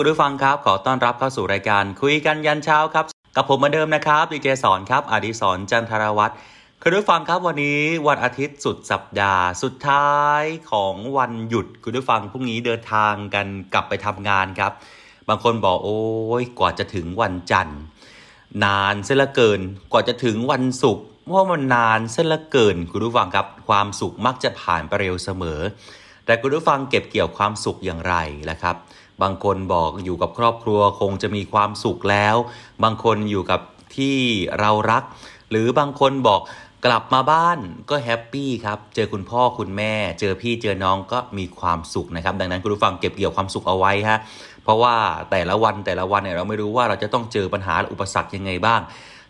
คุณผู้ฟังครับ ขอต้อนรับเข้าสู่รายการคุยกันยันเช้าครับ กับผมเหมือนเดิมนะครับดีเจสอนครับอดิศรจันทรวัตรคุณผู้ฟังครับวันนี้วันอาทิตย์สุดสัปดาห์ สุดท้ายของวันหยุดคุณผู้ฟังพรุ่งนี้เดินทางกันกลับไปทำงานครับ บางคนบอกโอ้ยกว่าจะถึงวันจันทร์ นานเสียละเกินกว่าจะถึงวันศุกร์เพราะมันนานเสียละเกินคุณผู้ฟังครับความสุขมักจะผ่านไปเร็วเสมอ แต่คุณผู้ฟังเก็บเกี่ยวความสุขอย่างไรล่ะครับ บางคนบอกอยู่กับครอบครัวคงจะมีความสุขแล้ว บางคนอยู่กับที่เรารัก หรือบางคนบอกกลับมาบ้านก็แฮปปี้ครับ เจอคุณพ่อคุณแม่ เจอพี่เจอน้องก็มีความสุขนะครับ ดังนั้นคุณผู้ฟังเก็บเกี่ยวความสุขเอาไว้ฮะ เพราะว่าแต่ละวันแต่ละวันเนี่ยเราไม่รู้ว่าเราจะต้องเจอปัญหาอุปสรรคยังไงบ้าง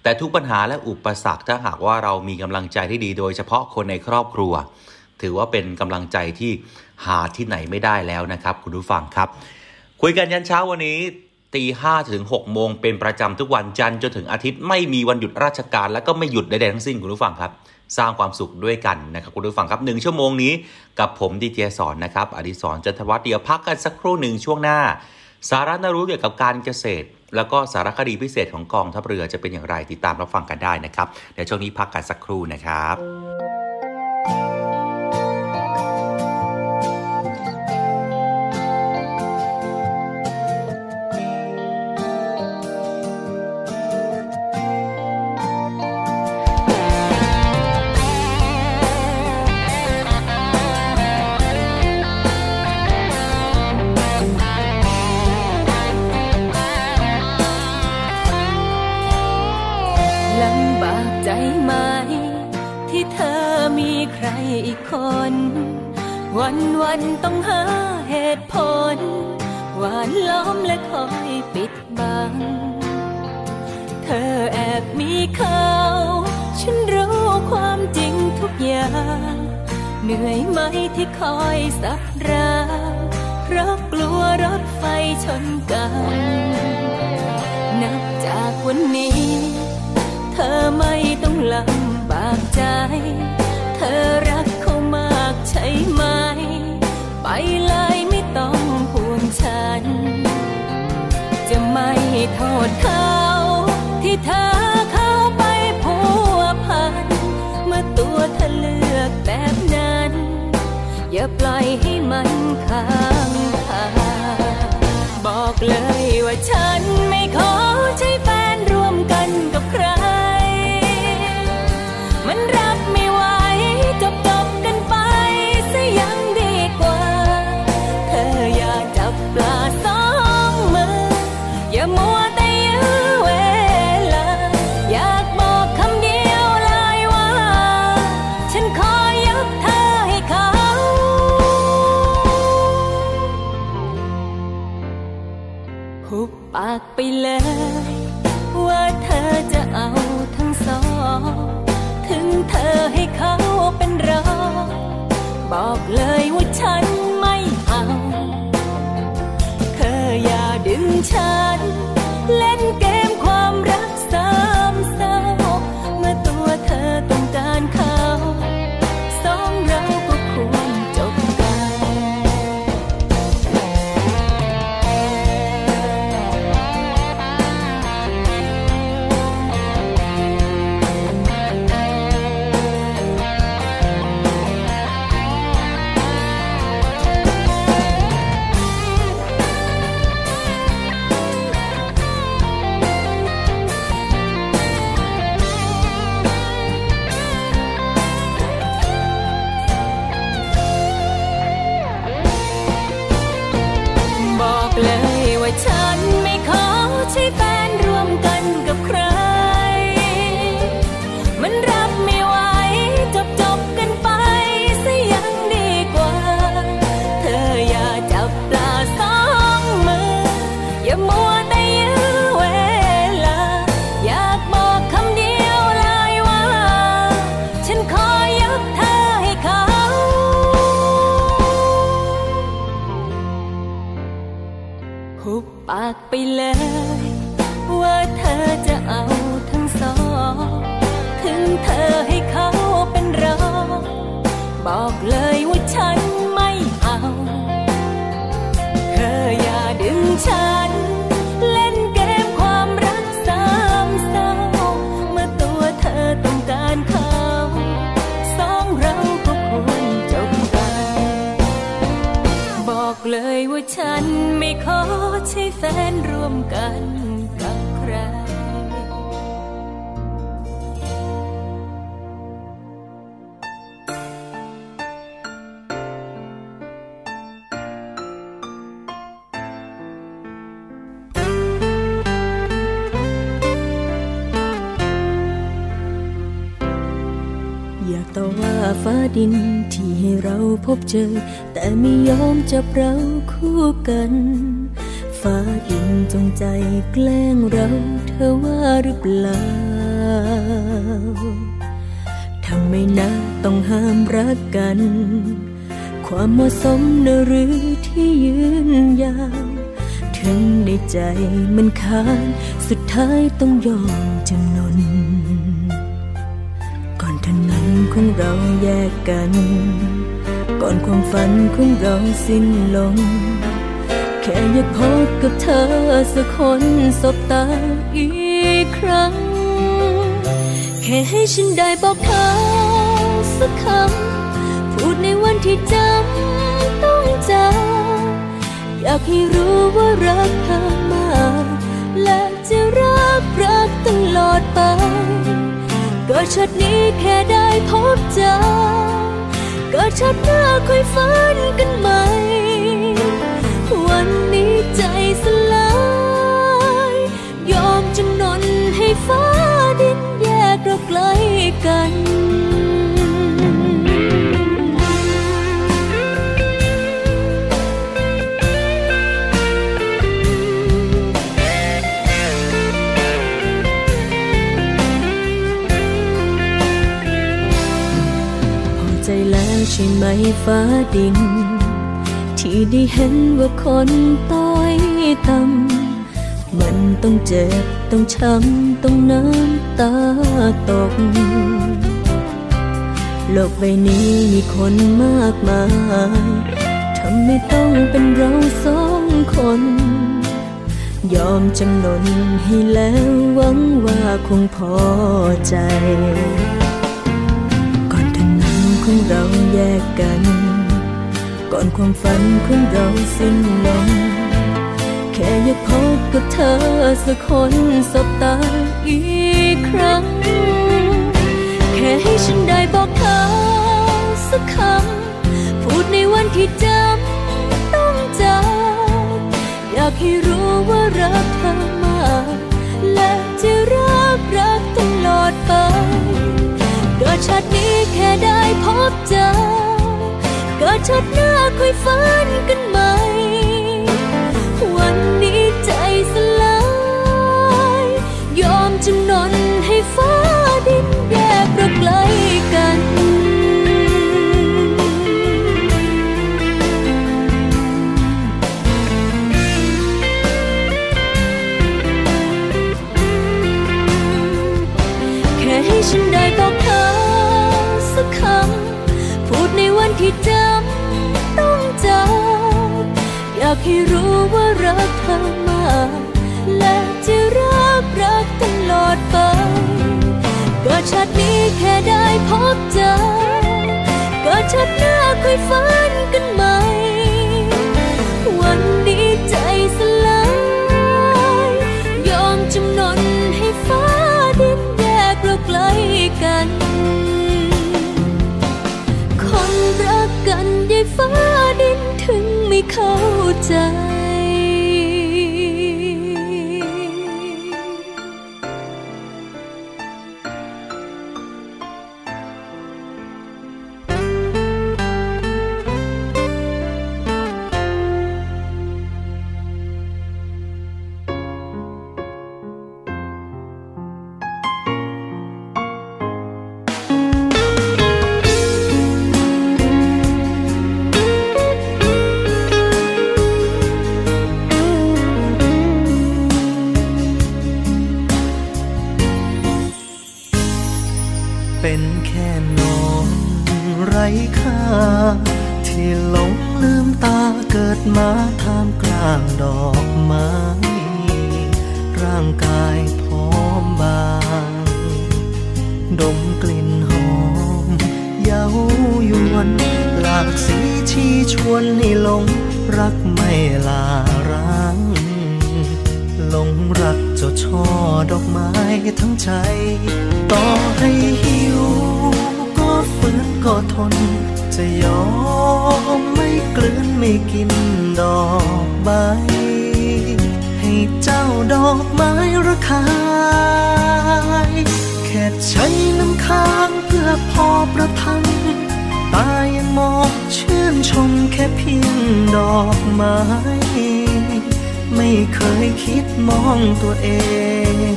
แต่ทุกปัญหาและอุปสรรคถ้าหากว่าเรามีกำลังใจที่ดีโดยเฉพาะคนในครอบครัว ถือว่าเป็นกำลังใจที่หาที่ไหนไม่ได้แล้วนะครับ คุณผู้ฟังครับ คุยกันยันเช้าวันนี้ตีห้าถึงหกโมงเป็นประจำทุกวันจันทร์จนถึงอาทิตย์ไม่มีวันหยุดราชการและก็ไม่หยุดใดๆทั้งสิ้นคุณผู้ฟังครับ สร้างความสุขด้วยกันนะครับคุณผู้ฟังครับหนึ่งชั่วโมงนี้กับผมดีเจสอนนะครับอดิศรจันทวัฒน์เดียวพักกันสักครู่หนึ่งช่วงหน้า สาระน่ารู้เกี่ยวกับการเกษตร แล้วก็สารคดีพิเศษของกองทัพเรือจะเป็นอย่างไรติดตามรับฟังกันได้นะครับเดี๋ยวช่วงนี้พักกันสักครู่นะครับ วันต้องหาเหตุผล หวานล้อมและคอยปิดบัง เธอแอบมีเขาฉันรู้ความจริงทุกอย่าง เหนื่อยไหมที่คอยสับรางเพราะกลัวรถไฟชนกัน นับจากวันนี้ เธอไม่ต้องลำบากใจ เธอรักเขามากใช่ไหม เลยไม่ต้องห่วงฉัน จะไม่โทษเขาที่เธอเข้าไปผัวพัน เมื่อตัวเธอเลือกแบบนั้น อย่าปล่อยให้มันขาด ดินที่ให้เราพบเจอ แต่ไม่ยอมจับเราคู่กัน ฟ้าดินจงใจแกล้งเราเธอว่าหรือเปล่าทำไมนะต้องห้ามรักกัน ความเหมาะสมนหรือที่ยืนยาว ถึงในใจมันค้านสุดท้ายต้องยอม ของเราแยกกัน ก่อนความฝันของเราสิ้นลง แค่อยากพบกับเธอสักคนสบตาอีกครั้ง แค่ให้ฉันได้บอกเธอสักคำ พูดในวันที่จำต้องจำอยากให้รู้ว่ารักเธอมากและจะรักรักตลอดไป กิดชาตินี้แค่ได้พบเจอ เกิดชาติหน้าค่อยฝันกันใหม่ วันนี้ใจสลาย ยอมจำนนให้ฟ้าดินแยกเราไกลกัน ช่ไหมฟ้าดิน ที่ได้เห็นว่าคนต้อยต่ำมันต้องเจ็บ ต้องช้ำ ต้องน้ำตาตก โลกใบนี้มีคนมากมาย ทำไม่ต้องเป็นเราสองคน ยอมจำนนให้แล้วหวังว่าคงพอใจ ของเราแยกกัน ก่อนความฝันของเราสิ้นลงแค่อยากพบกับเธอสักคนสบตาอีกครั้ง แค่ให้ฉันได้บอกเธอสักคำ พูดในวันที่จำต้องจาก อยากให้รู้ว่ารักเธอมากและจะรักรักตลอดไปเกิดชาตินี้แค่ได้ เนี้แค่ได้พบเจอ เกิดชาติหน้าค่อยฝันกันใหม่ วันนี้ใจสลาย ยอมจำนนให้ฟ้าดินแยกเราไกลกัน คนรักกันยายฟ้าดินถึงไม่เข้าใจ ดอกไม้ ร่างกายพร้อมบาง ดมกลิ่นหอม เย้ายวนหลากสีชีชวนให้หลง รักไม่ลาร้างหลงรักเจ้าช่อดอกไม้ทั้งใจ ต่อให้หิว ก็ฝืนก็ทนจะยอม กลืนไม่กินดอกใบ ให้เจ้าดอกไม้ระคายแค่ใช้น้ำค้างเพื่อพอประทังตายังมองชื่นชมแค่เพียงดอกไม้ ไม่เคยคิดมองตัวเอง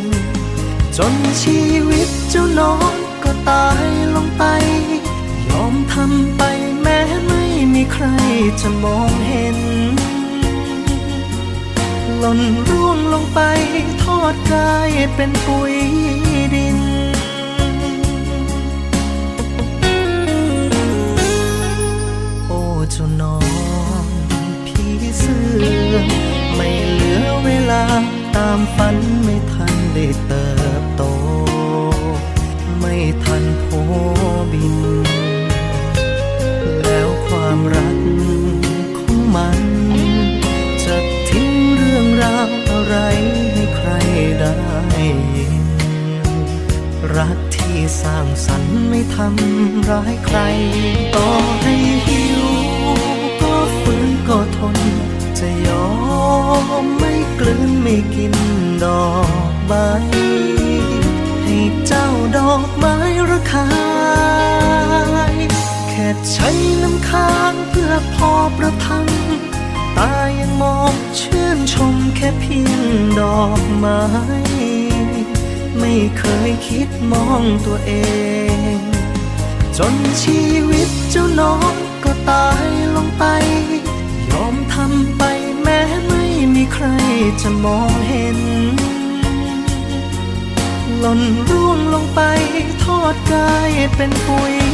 จนชีวิตเจ้าน้องก็ตายลงไป ยอมทำไปแม้ไม่ มีใครจะมองเห็น หล่นร่วงลงไปทอดกายเป็นปุ๋ยดินโอ้เจ้าน้องพี่เสื้อ ไม่เหลือเวลาตามฝันไม่ทันได้เติบโต ไม่ทันโพบิน สร้างสรรค์ไม่ทำร้ายใคร ต่อให้หิว ก็ฝืนก็ทน จะยอมไม่กลืนไม่กินดอกใบให้เจ้าดอกไม้ระคายแค่ใช้น้ำค้างเพื่อพอประทังตายังมองชื่นชมแค่เพียงดอกไม้ ไม่เคยคิดมองตัวเอง จนชีวิตเจ้าน้องก็ตายลงไป ยอมทำไปแม้ไม่มีใครจะมองเห็น หล่นร่วงลงไปทอดกายเป็นปุ๋ย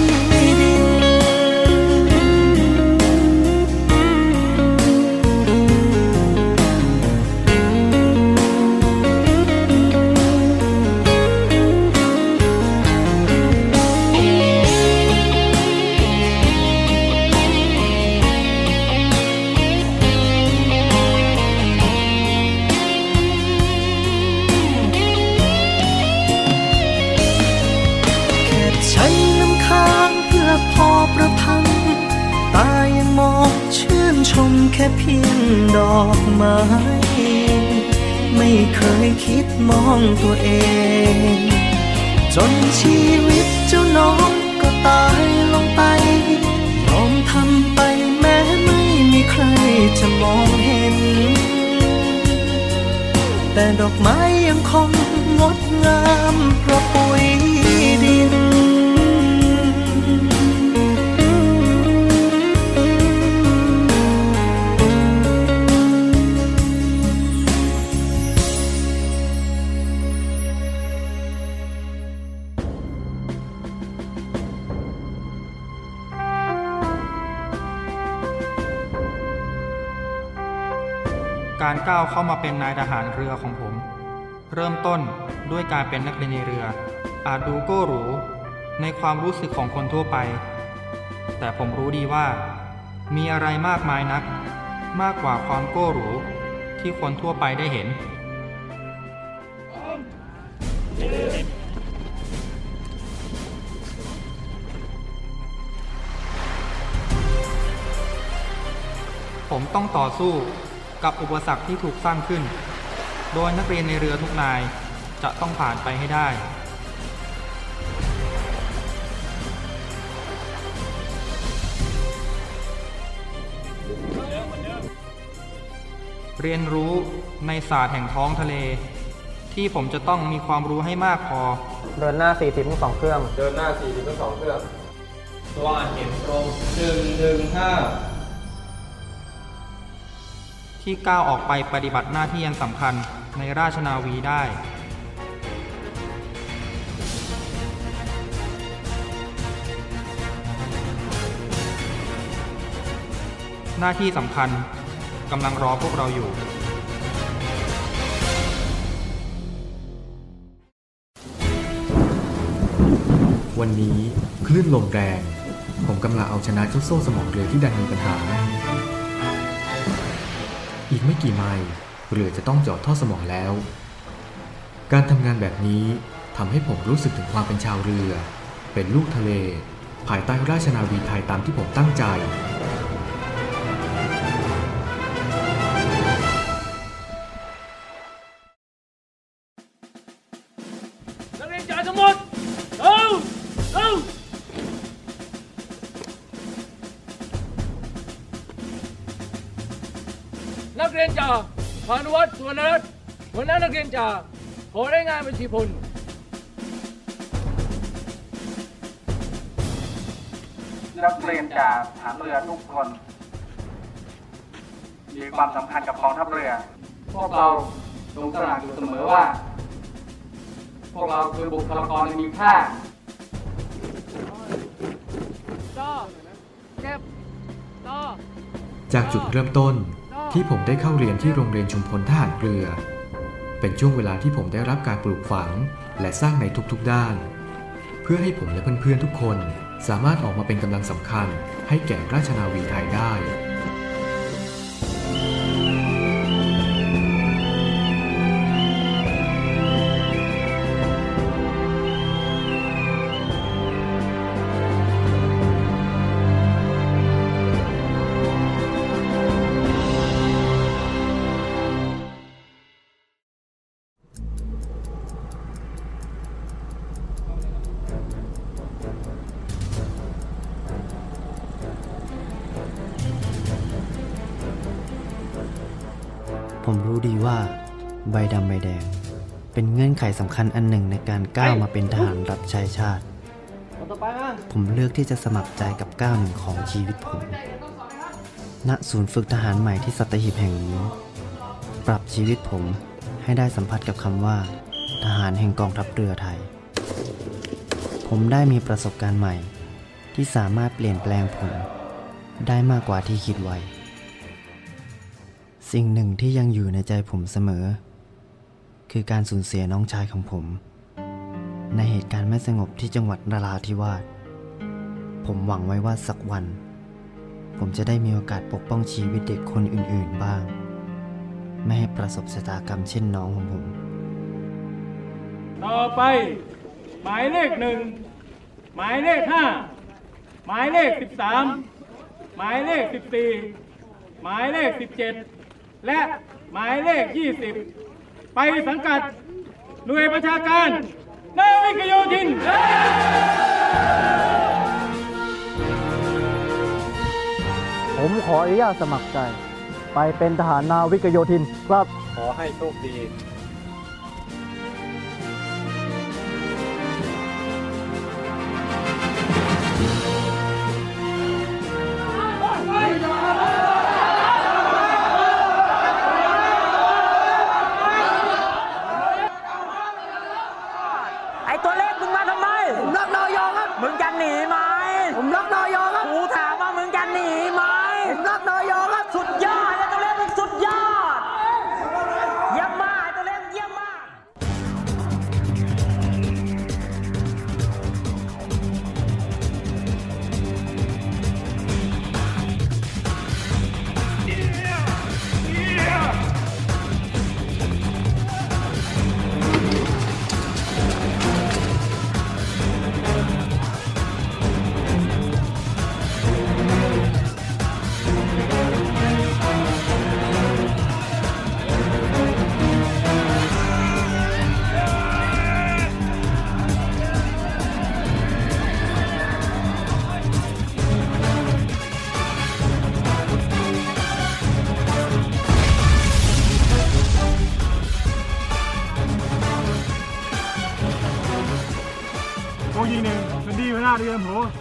ชมแค่เพียงดอกไม้ ไม่เคยคิดมองตัวเอง จนชีวิตเจ้าน้องก็ตายลงไปยอมทำไปแม้ไม่มีใครจะมองเห็น แต่ดอกไม้ยังคงงดงามเพราะปุ๋ยดิน การก้าวเข้ามาเป็นนายทหารเรือของผม เริ่มต้นด้วยการเป็นนักเรียนในเรือ อาจดูโก้หรูในความรู้สึกของคนทั่วไป แต่ผมรู้ดีว่า มีอะไรมากมายนัก มากกว่าความโก้หรูที่คนทั่วไปได้เห็น ผมต้องต่อสู้ กับอุปสรรคที่ถูกสร้างขึ้น โดยนักเรียนในเรือทุกนายจะต้องผ่านไปให้ได้ เรียนรู้ในศาสตร์แห่งท้องทะเล ที่ผมจะต้องมีความรู้ให้มากพอ เดินหน้า 40ทั้งสองเครื่อง เดินหน้า 40ทั้งสองเครื่อง ตัวอ่านเห็นตรงหนึ่งหนึ่งห้า ที่ก้าวออกไปปฏิบัติหน้าที่อันสำคัญในราชนาวีได้ หน้าที่สำคัญกำลังรอพวกเราอยู่ วันนี้คลื่นลมแรง ผมกำลังเอาชนะเจ้าโซ่สมองเรือที่ดันมีปัญหา อีกไม่กี่ไมล์เรือจะต้องจอดท่อสมองแล้ว การทำงานแบบนี้ทำให้ผมรู้สึกถึงความเป็นชาวเรือ เป็นลูกทะเล ภายใต้ราชนาวีไทยตามที่ผมตั้งใจ นักเรียนจ่าทั้งหมดเร็วเร็ว นักเรียนจ่าพานุวัฒน์สุวรรณรัตน์หัวหน้านักเรียนจ่าขอได้งานบัญชีพลนักเรียนจากฐานเรือทุกคน มีความสำคัญกับกองทัพเรือ พวกเราลงตระหนักอยู่เสมอว่า พวกเราคือบุคลากรที่มีค่าจากจุดเริ่มต้น ที่ผมได้เข้าเรียนที่โรงเรียนชุมพลทหารเรือ เป็นช่วงเวลาที่ผมได้รับการปลูกฝังและสร้างในทุกๆด้าน เพื่อให้ผมและเพื่อนๆทุกคนสามารถออกมาเป็นกำลังสำคัญให้แก่ราชนาวีไทยได้ คัญอันหนึ่งในการก้าวมาเป็นทหารรับใช้ชาติ ผมเลือกที่จะสมัครใจกับก้าวหนึ่งของชีวิตผม ณ ศูนย์ฝึกทหารใหม่ที่สัตหีบแห่งนี้ ปรับชีวิตผมให้ได้สัมผัสกับคำว่า ทหารแห่งกองทัพเรือไทย ผมได้มีประสบการณ์ใหม่ ที่สามารถเปลี่ยนแปลงผมได้มากกว่าที่คิดไว้ สิ่งหนึ่งที่ยังอยู่ในใจผมเสมอ คือการสูญเสียน้องชายของผม ในเหตุการณ์ไม่สงบที่จังหวัดนราธิวาสผมหวังไว้ว่าสักวัน ผมจะได้มีโอกาสปกป้องชีวิตเด็กคนอื่นๆบ้าง ไม่ให้ประสบชะตากรรมเช่นน้องของผม ต่อไป หมายเลขหนึ่งหมายเลขห้าหมายเลขสิบสามหมายเลขสิบสี่หมายเลขสิบเจ็ดและหมายเลขยี่สิบ ไปสังกัดหน่วยประชาการนาวิกโยธินผมขออนุญาตสมัครใจ ไปเป็นทหารนาวิกโยธินครับ ขอให้โชคดี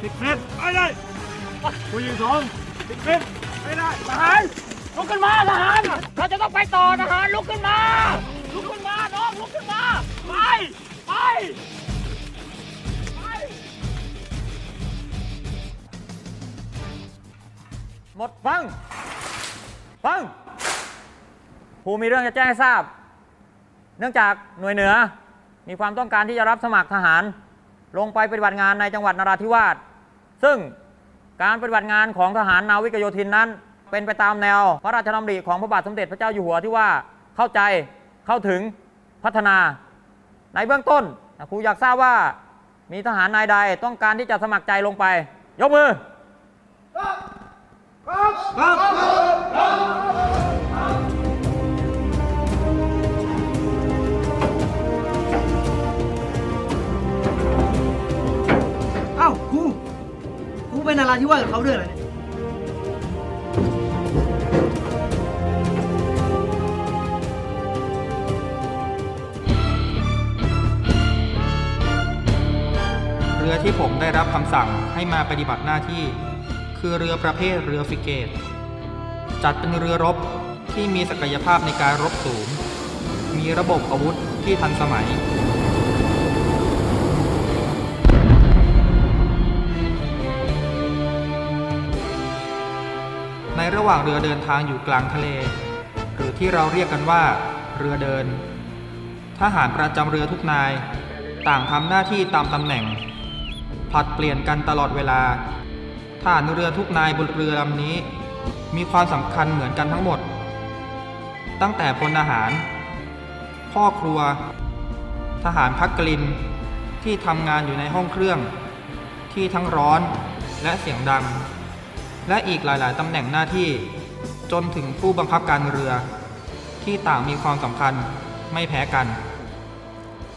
สิบเมตรไปเลยกูยิงสองสิบเมตรไม่ได้ทหารลุกขึ้นมาทหารเราจะต้องไปต่อทหารลุกขึ้นมา ลุกขึ้นมาน้องลุกขึ้นมาไปไปหมดฟัง ฟัง ผู้มีเรื่องจะแจ้งให้ทราบ เนื่องจากหน่วยเหนือ มีความต้องการที่จะรับสมัครทหาร ลงไปปฏิบัติงานในจังหวัดนราธิวาส ซึ่งการปฏิบัติงานของทหารนาวิกโยธินนั้น เป็นไปตามแนวพระราชดำริของพระบาทสมเด็จพระเจ้าอยู่หัวที่ว่าเข้าใจเข้าถึงพัฒนา ในเบื้องต้นครูอยากทราบว่ามีทหารนายใดต้องการที่จะสมัครใจลงไป ยกมือเเป็นอะไรที่ว่ากับเขาด้วยเหรอเนี่ยเรือที่ผมได้รับคำสั่งให้มาปฏิบัติหน้าที่ คือเรือประเภทเรือฟริเกต จัดเป็นเรือรบที่มีศักยภาพในการรบสูง มีระบบอาวุธที่ทันสมัย ระหว่างเรือเดินทางอยู่กลางทะเล หรือที่เราเรียกกันว่า เรือเดิน ทหารประจำเรือทุกนาย ต่างทำหน้าที่ตามตำแหน่ง ผลัดเปลี่ยนกันตลอดเวลาทหารเรือทุกนายบนเรือลำนี้ มีความสำคัญเหมือนกันทั้งหมด ตั้งแต่พลทหาร พ่อครัว ทหารพักกลินที่ทำงานอยู่ในห้องเครื่อง ที่ทั้งร้อนและเสียงดัง และอีกหลาย ๆ ตำแหน่งหน้าที่ จนถึงผู้บังคับการเรือ ที่ต่างมีความสำคัญไม่แพ้กัน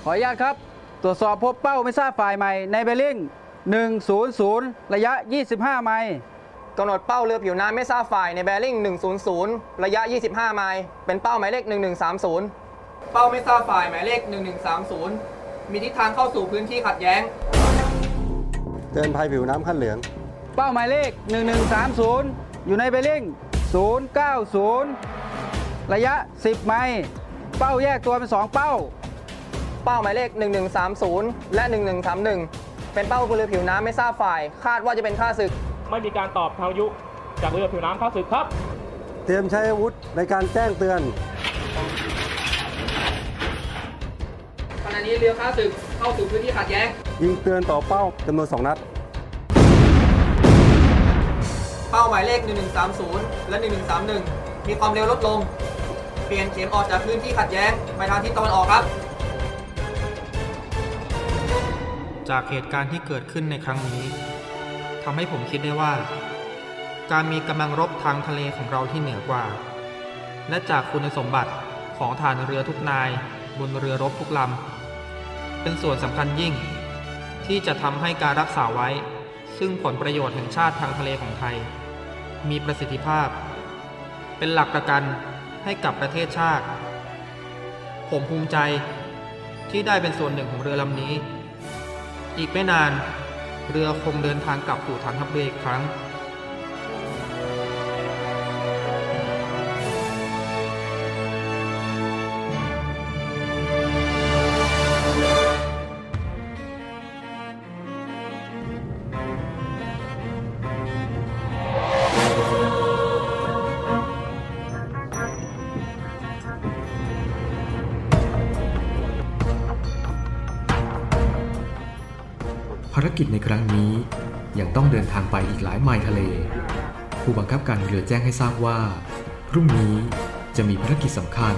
ขออนุญาตครับ ตรวจสอบพบเป้าไม่ทราบฝ่ายใหม่ในเบลลิง100 ระยะ 25 ไมล์กำหนดเป้าเรือผิวน้ำไม่ทราบฝ่ายในแบริ่ง 100 ระยะ 25 ไมล์เป็นเป้าหมายเลข 1130 เป้าไม่ทราบฝ่ายหมายเลข 1130 มีทิศทางเข้าสู่พื้นที่ขัดแย้ง เตือนภัยผิวน้ำขั้นเหลือง เป้าหมายเลข 1130 อยู่ในเบลลิง090 ระยะ 10 ไมล์เป้าแยกตัวเป็น 2 เป้า เป้าหมายเลข 1130 และ 1131 เป็นเป้าบนเรือผิวน้ำไม่ทราบฝ่าย คาดว่าจะเป็นข้าศึก ไม่มีการตอบทางยุ จากเรือผิวน้ำเข้าศึกครับ เตรียมใช้อาวุธในการแจ้งเตือนขณะนี้เรือข้าศึกเข้าสู่พื้นที่ขัดแย้งยิงเตือนต่อเป้าจำนวน 2 นัด เป้าหมายเลข 1130 และ 1131 มีความเร็วลดลง เปลี่ยนเข็มออกจากพื้นที่ขัดแย้ง ไปทางทิศตะวันออกครับ จากเหตุการณ์ที่เกิดขึ้นในครั้งนี้ทำให้ผมคิดได้ว่า การมีกำลังรบทางทะเลของเราที่เหนือกว่า และจากคุณสมบัติของฐานเรือทุกนาย บนเรือรบทุกลำเป็นส่วนสำคัญยิ่ง ที่จะทำให้การรักษาไว้ ซึ่งผลประโยชน์แห่งชาติทางทะเลของไทย มีประสิทธิภาพ เป็นหลักประกันให้กับประเทศชาติ ผมภูมิใจที่ได้เป็นส่วนหนึ่งของเรือลำนี้ อีกไม่นาน เรือคงเดินทางกลับสู่ฐานทัพเรืออีกครั้ง เรือแจ้งให้ทราบว่า พรุ่งนี้จะมีภารกิจสำคัญ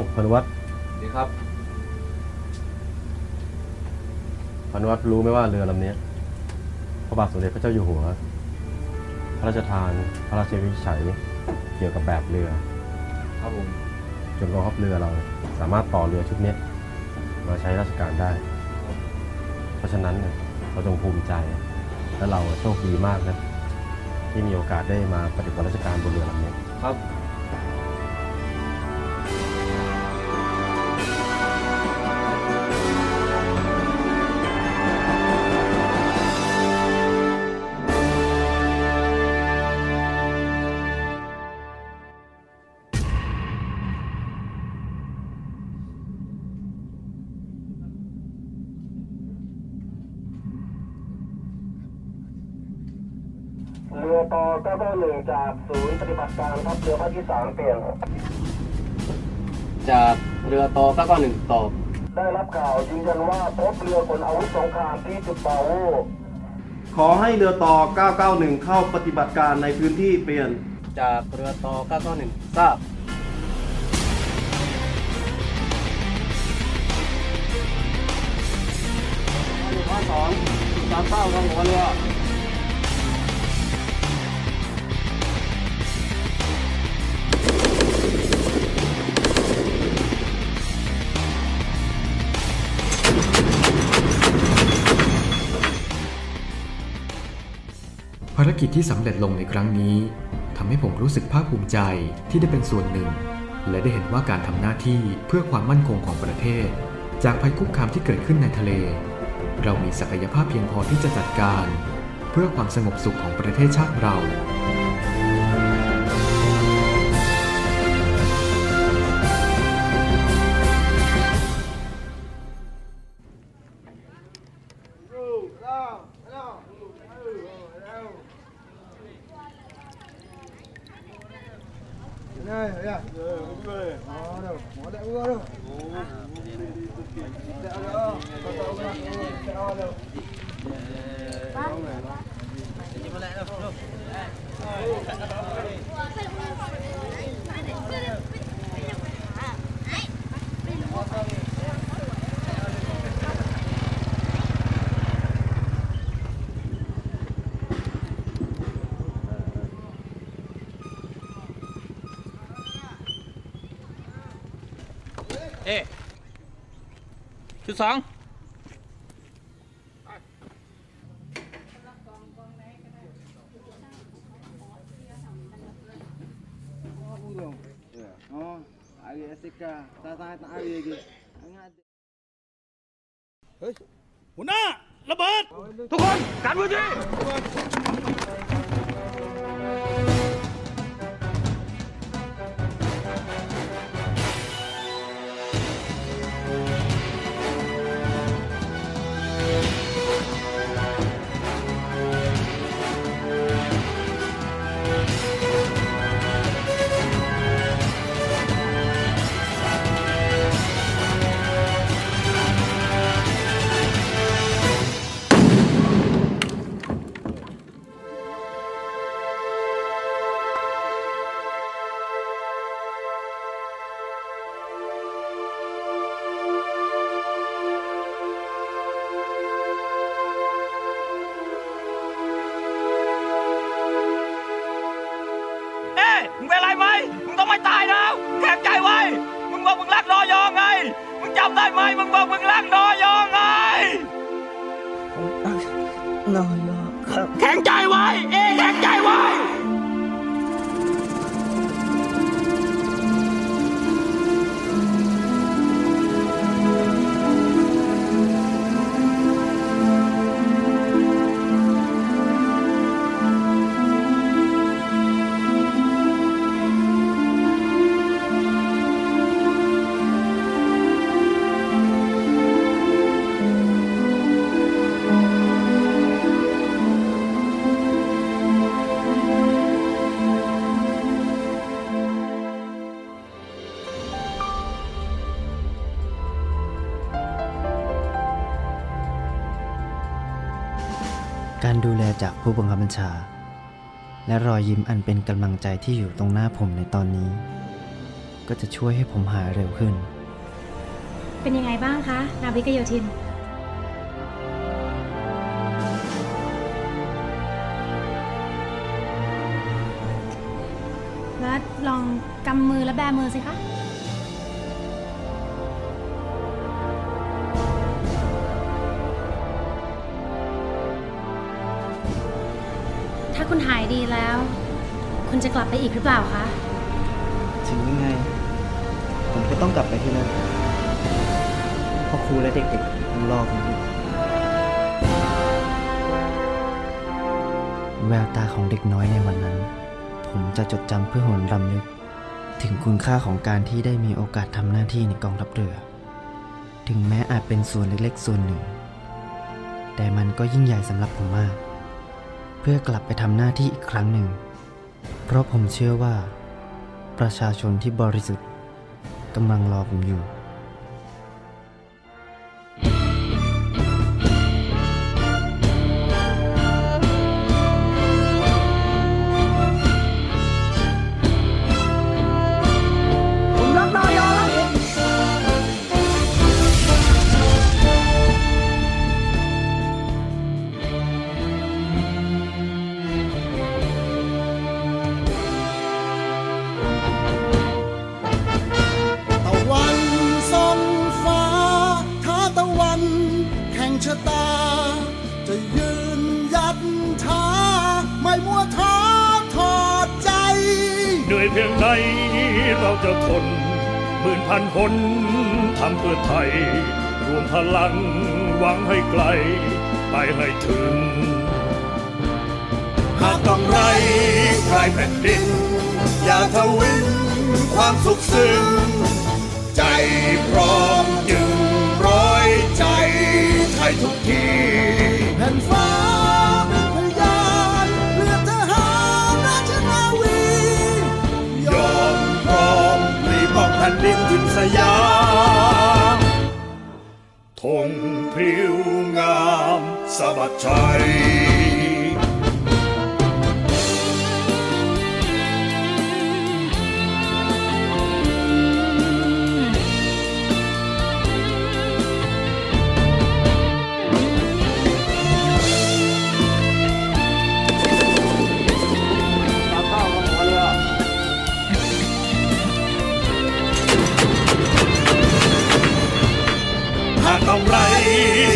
างพานุวัฒน์ดีครับ พานุวัฒน์รู้ไหมว่าเรือลำนี้พระบาทสมเด็จพระเจ้าอยู่หัว พระราชทาน พระราชวินิจฉัยเกี่ยวกับแบบเรือ ครับผมจนกองทัพเรือเราสามารถต่อเรือชุดนี้มาใช้ราชการได้ เพราะฉะนั้นเนี่ยเราจงภูมิใจ และเราโชคดีมากนะที่มีโอกาสได้มาปฏิบัติราชการบนเรือลำนี้ครับ นย์ปฏิบัติการทัพเรือภาคที่3เปลี่ยน จากเรือต่อ991ตอบได้รับข่าวยืนยันว่าพบเรือขนอาวุธสงครามที่จุดป่าโวขอให้เรือต่อ 991 เข้าปฏิบัติการในพื้นที่เปลี่ยน จากเรือต่อ991ทราบข้อสองตามเป้าของหัวเรือ กิจที่สำเร็จลงในครั้งนี้ทำให้ผมรู้สึกภาคภูมิใจที่ได้เป็นส่วนหนึ่ง และได้เห็นว่าการทำหน้าที่เพื่อความมั่นคงของประเทศ จากภัยคุกคามที่เกิดขึ้นในทะเล เรามีศักยภาพเพียงพอที่จะจัดการ เพื่อความสงบสุขของประเทศชาติเรา đây đấy à đó đâu nó đẽo gỡ đâu đẽo gỡ có tao gỡ đẽo đâu không này nhưng mà lại đâu สอง มึงจำ ผู้บังคับบัญชา และรอยยิ้มอันเป็นกำลังใจที่อยู่ตรงหน้าผมในตอนนี้ ก็จะช่วยให้ผมหายเร็วขึ้น เป็นยังไงบ้างคะ นาวิกโยธิน แล้วลองกำมือและแบมือสิคะ จะกลับไปอีกหรือเปล่าคะ ถึงยังไง ผมก็ต้องกลับไปที่นั่นเพราะครูและเด็กๆยังรอผมอยู่แววตาของเด็กน้อยในวันนั้น ผมจะจดจำเพื่อหวนรำลึก ถึงคุณค่าของการที่ได้มีโอกาสทำหน้าที่ในกองทัพเรือ ถึงแม้อาจเป็นส่วนเล็กๆ ส่วนหนึ่ง แต่มันก็ยิ่งใหญ่สำหรับผมมาก เพื่อกลับไปทำหน้าที่อีกครั้งหนึ่ง เพราะผมเชื่อว่า ประชาชนที่บริสุทธิ์กำลังรอผมอยู่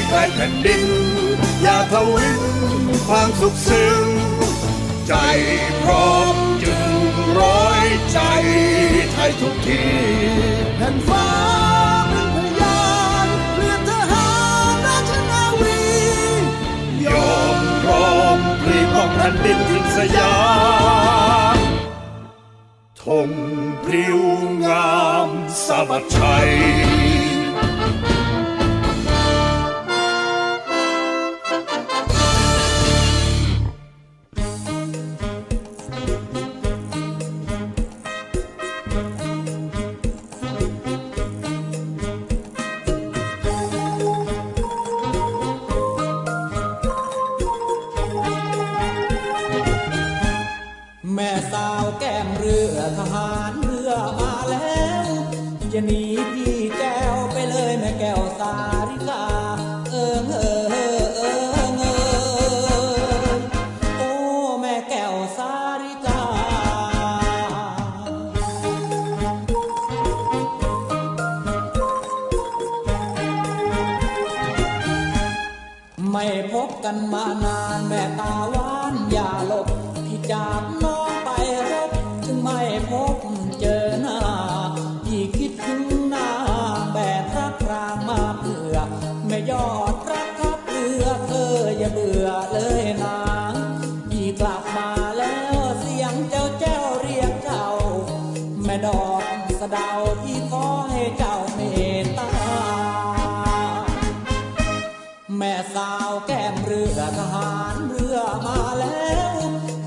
ใครแผ่นดิน อย่าทวินความสุขซึ้งใจพร้อมจึงร้อยใจไทยทุกทีแผ่นฟ้าเป็นพยานเรือทหารราชนาวียอมพร้อมพลีป้องแผ่นดินทินสยามธงพริ้วงามสะบัดชัยาวแก้มเรือทหารเรือมาแล้ว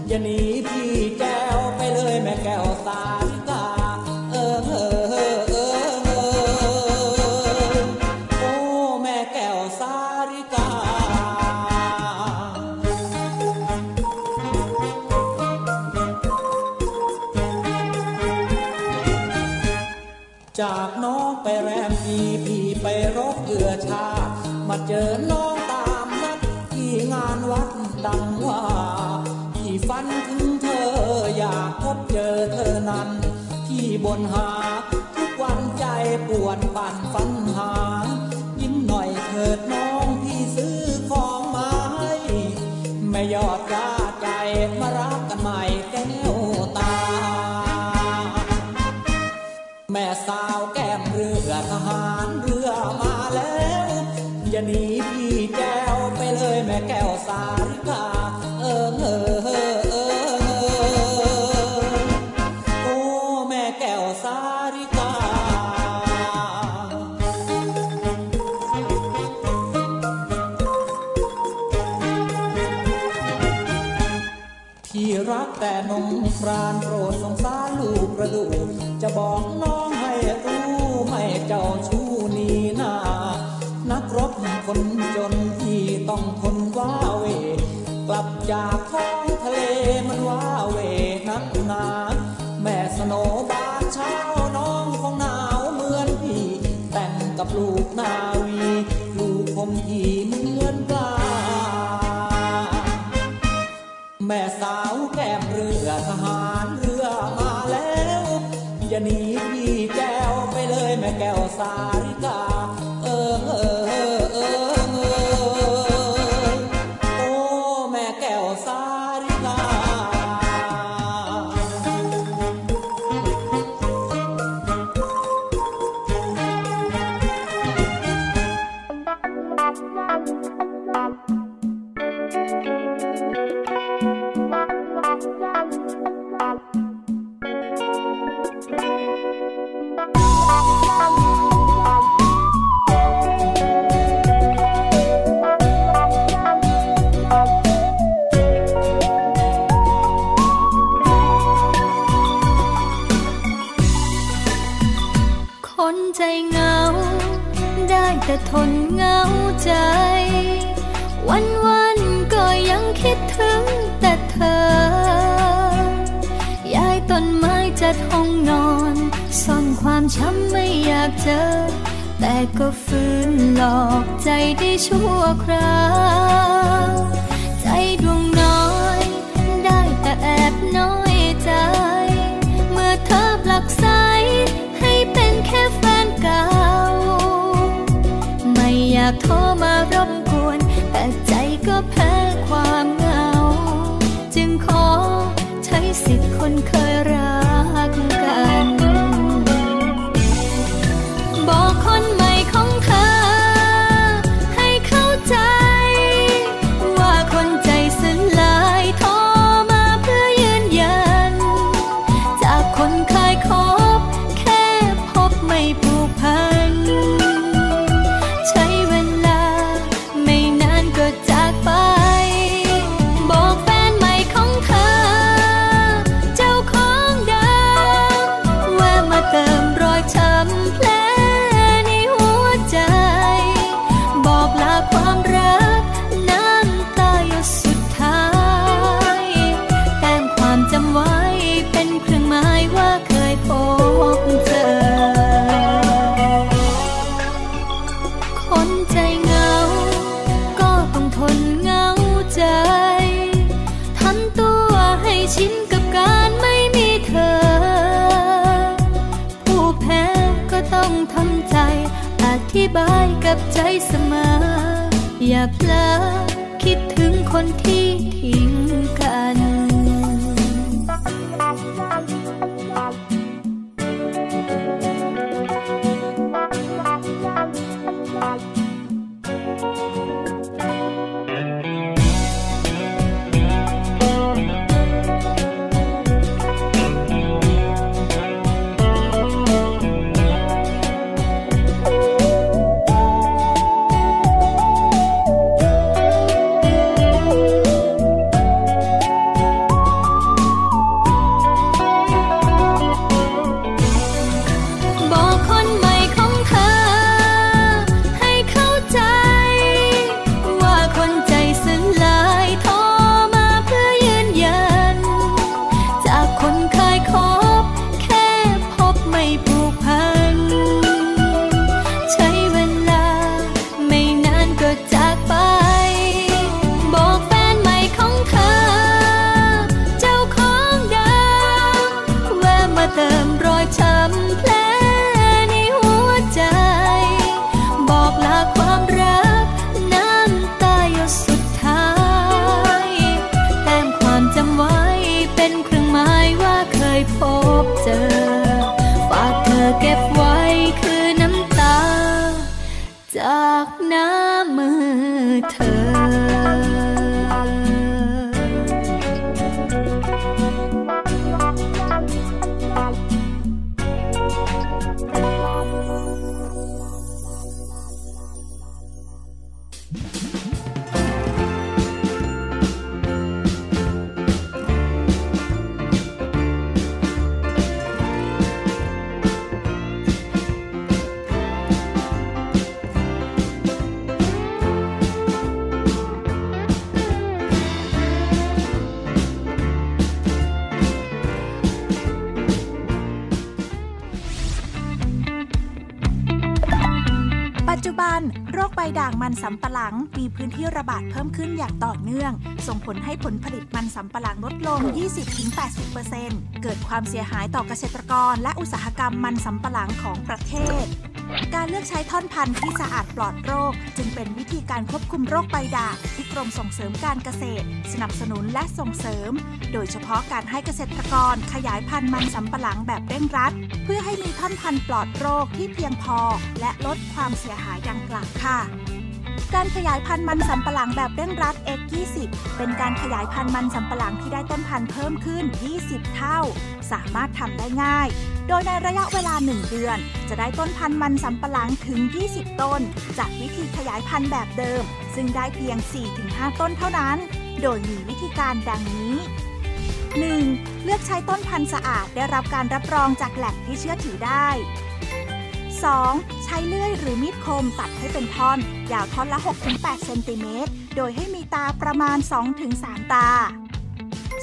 อย่าหนีพี่แก้วไปเลยแม่แก้วสาริกาเออเออเออเออเออโอ้แม่แก้วสาริกา จากน้องไปแรมพีพี่ไปรบเรือชามาเจอน้อง พบเจอเธอนั้น ที่บนหา ทุกวันใจปวดปั่นฝันหา ยิ้มหน่อยเถิดน้องพี่ซื้อของมาให้ไม่ยอดกล้าใจมารักกันใหม่แก้วตา แม่สาวแก้มเรือทหารเรือมาแล้ว อย่าหนีพี่แก้วไปเลยแม่แก้วสาริกา องทนว้าเว กลับจากท้องทะเลมันว้าเหวนักหนาแม่สโนบานเช้าน้องคงหนาวเหมือนพี่ แต่งกับลูกนาวีลูกผมที่เหมือนปลาแม่สาวแก้มเรือทหารเรือมาแล้วอย่าหนีพี่แก้วไปเลยแม่แก้วสา งมีพื้นที่ระบาดเพิ่มขึ้นอย่างต่อเนื่อง ส่งผลให้ผลผลิตมันสำปะหลังลดลง 20-80%เกิดความเสียหายต่อเกษตรกร และอุตสาหกรรมมันสำปะหลังของประเทศ การเลือกใช้ท่อนพันธุ์ที่สะอาดปลอดโรค จึงเป็นวิธีการควบคุมโรคใบด่างที่กรมส่งเสริมการเกษตร สนับสนุนและส่งเสริม โดยเฉพาะการให้เกษตรกรขยายพันธุ์มันสำปะหลังแบบเร่งรัด เพื่อให้มีท่อนพันธุ์ปลอดโรคที่เพียงพอ และลดความเสียหายดังกล่าวค่ะ การขยายพันธุ์มันสำปะหลังแบบเร่งรัด X20 เป็นการขยายพันธุ์มันสำปะหลังที่ได้ต้นพันธุ์เพิ่มขึ้น 20 เท่า สามารถทำได้ง่าย โดยในระยะเวลา 1 เดือน จะได้ต้นพันธุ์มันสำปะหลังถึง 20 ต้น จากวิธีขยายพันธุ์แบบเดิม ซึ่งได้เพียง 4-5 ต้นเท่านั้น โดยมีวิธีการดังนี้ 1. เลือกใช้ต้นพันธุ์สะอาดได้รับการรับรองจากแหล่งที่เชื่อถือได้ 2. ใช้เลื่อยหรือมีดคมตัดให้เป็นท่อน ยาวท่อนละ 6-8 เซนติเมตร โดยให้มีตาประมาณ 2-3 ตา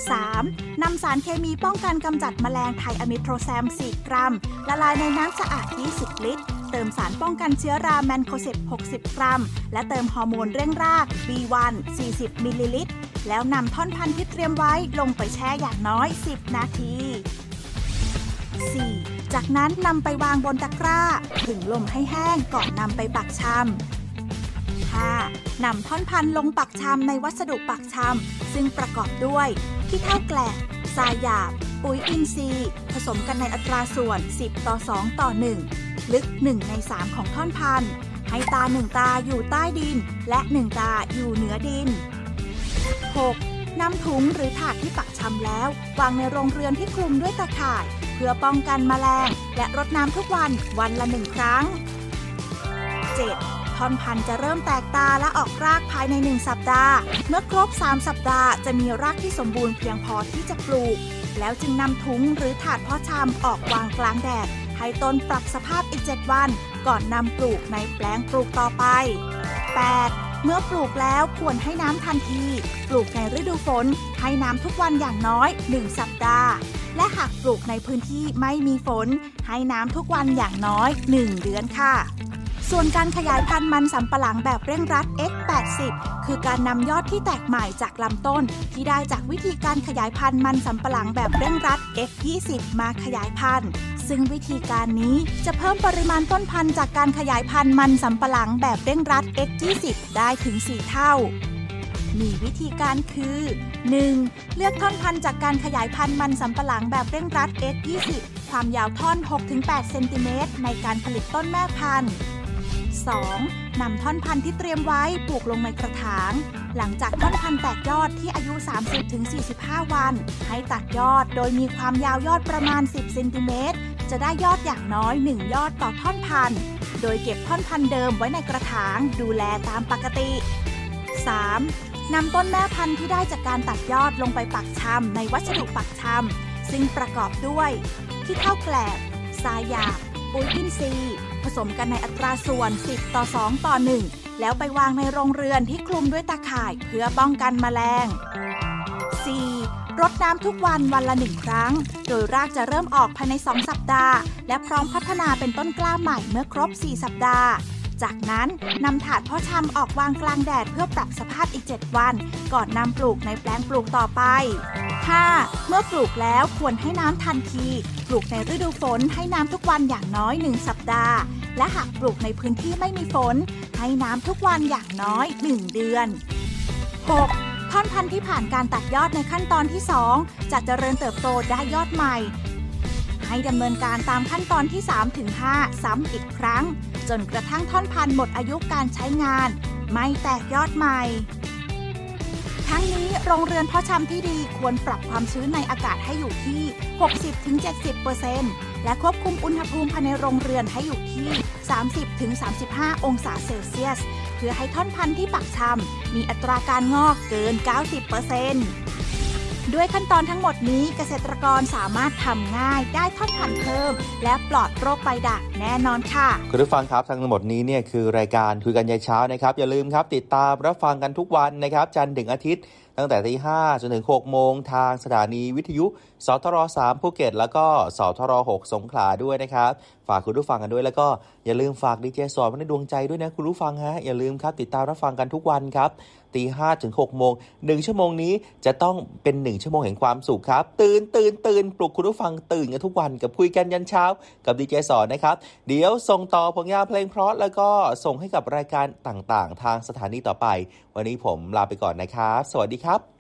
3. นำสารเคมีป้องกันกำจัดแมลงไทอะมีทอกแซม 4 กรัม ละลายในน้ำสะอาด 20 ลิตร เติมสารป้องกันเชื้อราแมนโคเซป60 กรัม และเติมฮอร์โมนเร่งราก B1 40 มิลลิลิตร แล้วนำท่อนพันธุ์ที่เตรียมไว้ลงไปแช่อย่างน้อย 10 นาที 4. จากนั้นนำไปวางบนตะกร้าถึงลมให้แห้งก่อนนำไปปักชำ 5. นำท่อนพันลงปักชำในวัสดุปักชำซึ่งประกอบด้วยขี้เท่าแกลบทรายหยาบ ปุ๋ยอินทรีย์ ผสมกันในอัตราส่วน 10 ต่อ 2 ต่อ 1 ลึก 1 ใน 3 ของท่อนพัน ให้ตา1ตาอยู่ใต้ดิน และ1ตาอยู่เหนือดิน 6. นำถุงหรือถาดที่ปักชำแล้ว วางในโรงเรือนที่คลุมด้วยตะข่าย เพื่อป้องกันแมลง และรดน้ำทุกวันวันละหนึ่งครั้ง 7. ท่อนพันธุ์จะเริ่มแตกตาและออกรากภายใน 1 สัปดาห์ เมื่อครบ 3 สัปดาห์จะมีรากที่สมบูรณ์เพียงพอที่จะปลูก แล้วจึงนำถุงหรือถาดเพาะชำออกวางกลางแดด ให้ต้นปรับสภาพอีก 7 วัน ก่อนนำปลูกในแปลงปลูกต่อไป 8. เมื่อปลูกแล้วควรให้น้ำทันที ปลูกในฤดูฝน ให้น้ำทุกวันอย่างน้อย 1 สัปดาห์ และหากปลูกในพื้นที่ไม่มีฝน ให้น้ำทุกวันอย่างน้อย 1 เดือนค่ะ ส่วนการขยายพันธุ์มันสำปะหลังแบบเร่งรัด X80 คือการนำยอดที่แตกใหม่จากลำต้น ที่ได้จากวิธีการขยายพันธุ์มันสำปะหลังแบบเร่งรัด F20 มาขยายพันธุ์ซึ่งวิธีการนี้จะเพิ่มปริมาณต้นพันธุ์จากการขยายพันธุ์มันสำปะหลังแบบเร่งรัด X20 ได้ถึง 4 เท่า มีวิธีการคือ 1. เลือกท่อนพันธุ์จากการขยายพันธุ์มันสำปะหลังแบบเร่งรัด X20 ความยาวท่อน 6-8 เซนติเมตรในการผลิตต้นแม่พันธุ์ 2. นำท่อนพันธุ์ที่เตรียมไว้ปลูกลงในกระถาง หลังจากท่อนพันธุ์แตกยอดที่อายุ 30-45 วัน ให้ตัดยอดโดยมีความยาวยอดประมาณ 10เซนติเมตรจะได้ยอดอย่างน้อย 1 ยอดต่อท่อนพันธุ์ โดยเก็บท่อนพันธุ์เดิมไว้ในกระถางดูแลตามปกติ 3. นำต้นแม่พันธุ์ที่ได้จากการตัดยอดลงไปปักชำในวัสดุปักชำซึ่งประกอบด้วยที่เท่าแกลบทรายหยาบปุ๋ยอินทรีย์ผสมกันในอัตราส่วน 10 ต่อ 2 ต่อ 1 แล้วไปวางในโรงเรือนที่คลุมด้วยตาข่ายเพื่อป้องกันแมลง 4. รดน้ำทุกวันวันละหนึ่งครั้ง โดยรากจะเริ่มออกภายใน 2 สัปดาห์ และพร้อมพัฒนาเป็นต้นกล้าใหม่เมื่อครบ 4 สัปดาห์ จากนั้นนำถาดเพาะชำออกวางกลางแดดเพื่อปรับสภาพอีก 7 วัน ก่อนนำปลูกในแปลงปลูกต่อไป 5. เมื่อปลูกแล้วควรให้น้ำทันที ปลูกในฤดูฝนให้น้ำทุกวันอย่างน้อย 1 สัปดาห์ และหากปลูกในพื้นที่ไม่มีฝน ให้น้ำทุกวันอย่างน้อย 1 เดือน 6. ท่อนพันธุ์ที่ผ่านการตัดยอดในขั้นตอนที่ 2 จะเจริญเติบโตได้ยอดใหม่ ให้ดำเนินการตามขั้นตอนที่3ถึง5ซ้ำอีกครั้ง จนกระทั่งท่อนพันธุ์หมดอายุการใช้งาน ไม่แตกยอดใหม่ ทั้งนี้โรงเรือนเพาะชำที่ดีควรปรับความชื้นในอากาศให้อยู่ที่ 60-70%และควบคุมอุณหภูมิภายในโรงเรือนให้อยู่ที่ 30-35 องศาเซลเซียส เพื่อให้ท่อนพันธุ์ที่ปักชำมีอัตราการงอกเกิน 90% ด้วยขั้นตอนทั้งหมดนี้เกษตรกรสามารถทำง่ายได้ท่อนพันธุ์เพิ่ม และปลอดโรคใบด่างแน่นอนค่ะ คุณผู้ฟังครับทั้งหมดนี้เนี่ยคือรายการคุยกันยายเช้านะครับ อย่าลืมครับติดตามรับฟังกันทุกวันนะครับ จันทร์ถึงอาทิตย์ ตั้งแต่ตีห้าจนถึง6โมงทางสถานีวิทยุสทร3ภูเก็ต แล้วก็สทร6สงขลาด้วยนะครับฝากคุณผู้ฟังกันด้วย แล้วก็อย่าลืมฝากดีเจสอนไว้ในดวงใจด้วยนะคุณผู้ฟังฮะอย่าลืมครับติดตามรับฟังกันทุกวันครับตีห้าถึงหกโมงหนึ่งชั่วโมงนี้จะต้องเป็นหนึ่งชั่วโมงแห่งความสุขครับ ตื่นตื่นตื่นปลุกคุณผู้ฟังตื่นกันทุกวันกับคุยกันยันเช้า กับดีเจสอนนะครับ เดี๋ยวส่งต่อผลงานเพลงเพราะแล้วก็ส่งให้กับรายการต่างๆ ทางสถานีต่อไป วันนี้ผมลาไปก่อนนะครับ สวัสดีครับ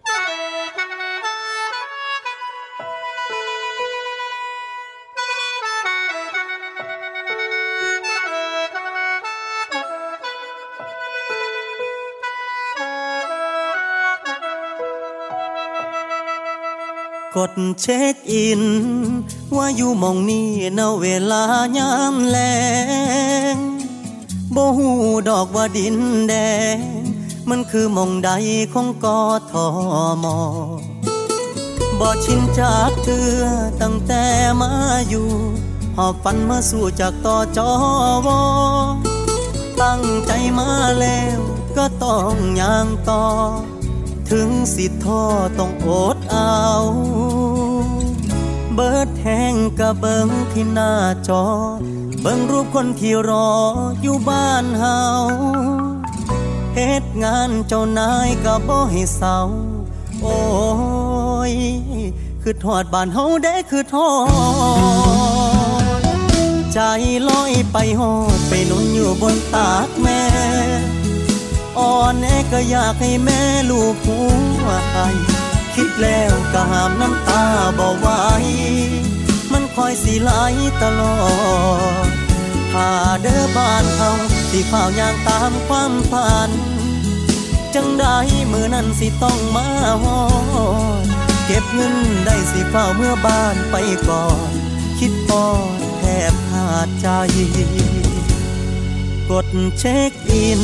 กดเช็คอิน ว่าอยู่มองนี้ณเวลายามแลงบ่หูดอกว่าดินแดง มันคือมองใดของกอทอมอบ่ชินจากเตือตั้งแต่มาอยู่ หอบฝันมาสู่จากต่อจอวอตั้งใจมาแล้วก็ต้องย่างต่อ ถึงสิท่อต้องอดเอา เบิดแห้งกะเบิงที่หน้าจอ เบิงรูปคนที่รออยู่บ้านเฮาเฮ็ดงานเจ้านายกะบ่ให้เศร้า โอ้ย คือทอดบ้านเฮาได้คือทอด ใจลอยไปหอดไปนุนอยู่บนตากแม่ อ่อนแอก็อยากให้แม่ลูกหัวใจคิดแล้วก็หามน้ำตาบ่ไหวมันคอยสีไหลตลอดถ้าเด้อบ้านเฮาสิเฝ้าย่างตามความฝัน จังได้มือนั้นสิต้องมาฮอดเก็บเงินได้สิเฝ้าเมื่อบ้านไปก่อน คิดปอดแทบขาดใจ กดเช็คอิน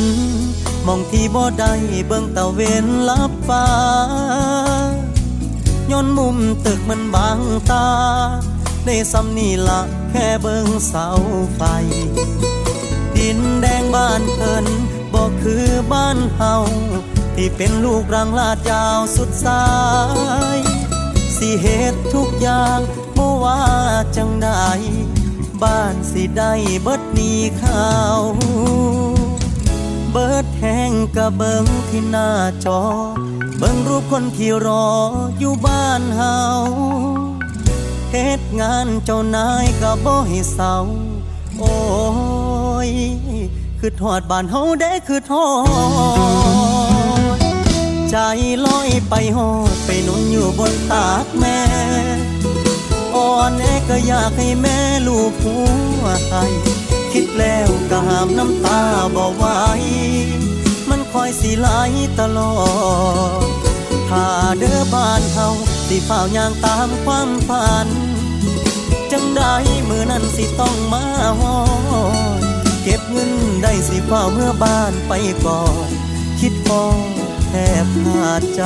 มองที่บ่ได้เบิ่งตะเวนลับฟ้าย้อนมุมตึกมันบางตา ได้สำนี่ละแค่เบิ่งเสาไฟ ดินแดงบ้านเพิ่นบ่คือบ้านเฮาที่เป็นลูกรังลาดยาวสุดสาย สิเหตุทุกอย่างบ่ว่าจังใดบ้านสิได้เบิดนี้ข้าว เบิดแห้งกะเบิงที่หน้าจอ เบิงรูปคนที่รออยู่บ้านเฮาเฮ็ดงานเจ้านายก็บ่ให้เศร้าโอ้ยคือทอดบ้านเฮาได้คือทอดใจลอยไปหอดไปนุนอยู่บนตากแม่อ่อนแอก็อยากให้แม่ลูกหัวใจ คิดแล้วก็หามน้ำตาบ่ไหวมันคอยสีไหลตลอด ถ้าเด้อบ้านเฮาสิเฝ้าย่างตามความฝัน จังได้มือนั้นสิต้องมาฮอเก็บเงินได้สิเฝ้าเมื่อบ้านไปก่อน คิดพอแทบขาดใจ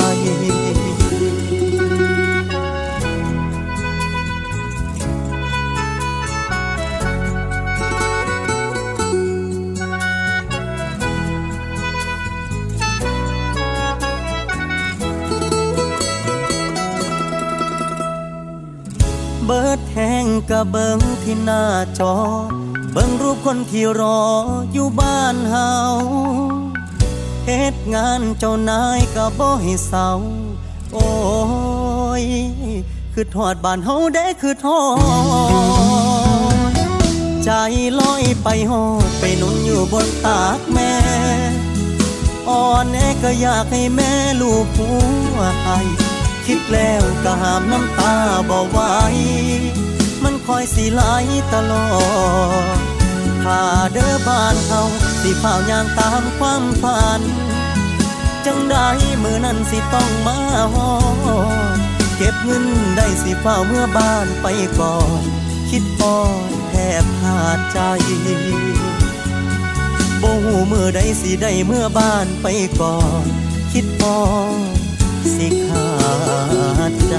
บิดแห้งกะเบิงที่หน้าจอ เบิงรูปคนที่รออยู่บ้านเฮาเฮ็ดงานเจ้านายก็บ่ให้เศร้า โอ้ยคือทอดบ้านเฮาได้คือทอดใจลอยไปหอดไปนุ่นอยู่บนตากแม่อ่อนแอก็อยากให้แม่ลูกหัวใจ คิดแล้วก็หามน้ำตาบ่ไหวมันคอยสีไหลตลอดถ้าเด้อบ้านเฮาสิเฝ้าย่างตามความฝัน จังได้มือนั้นสิต้องมาฮอเก็บเงินได้สิเฝ้าเมื่อบ้านไปก่อน คิดปอดแทบขาดใจบ่หูมือใดสิได้เมื่อบ้านไปก่อน คิดพอ สิขาดใจ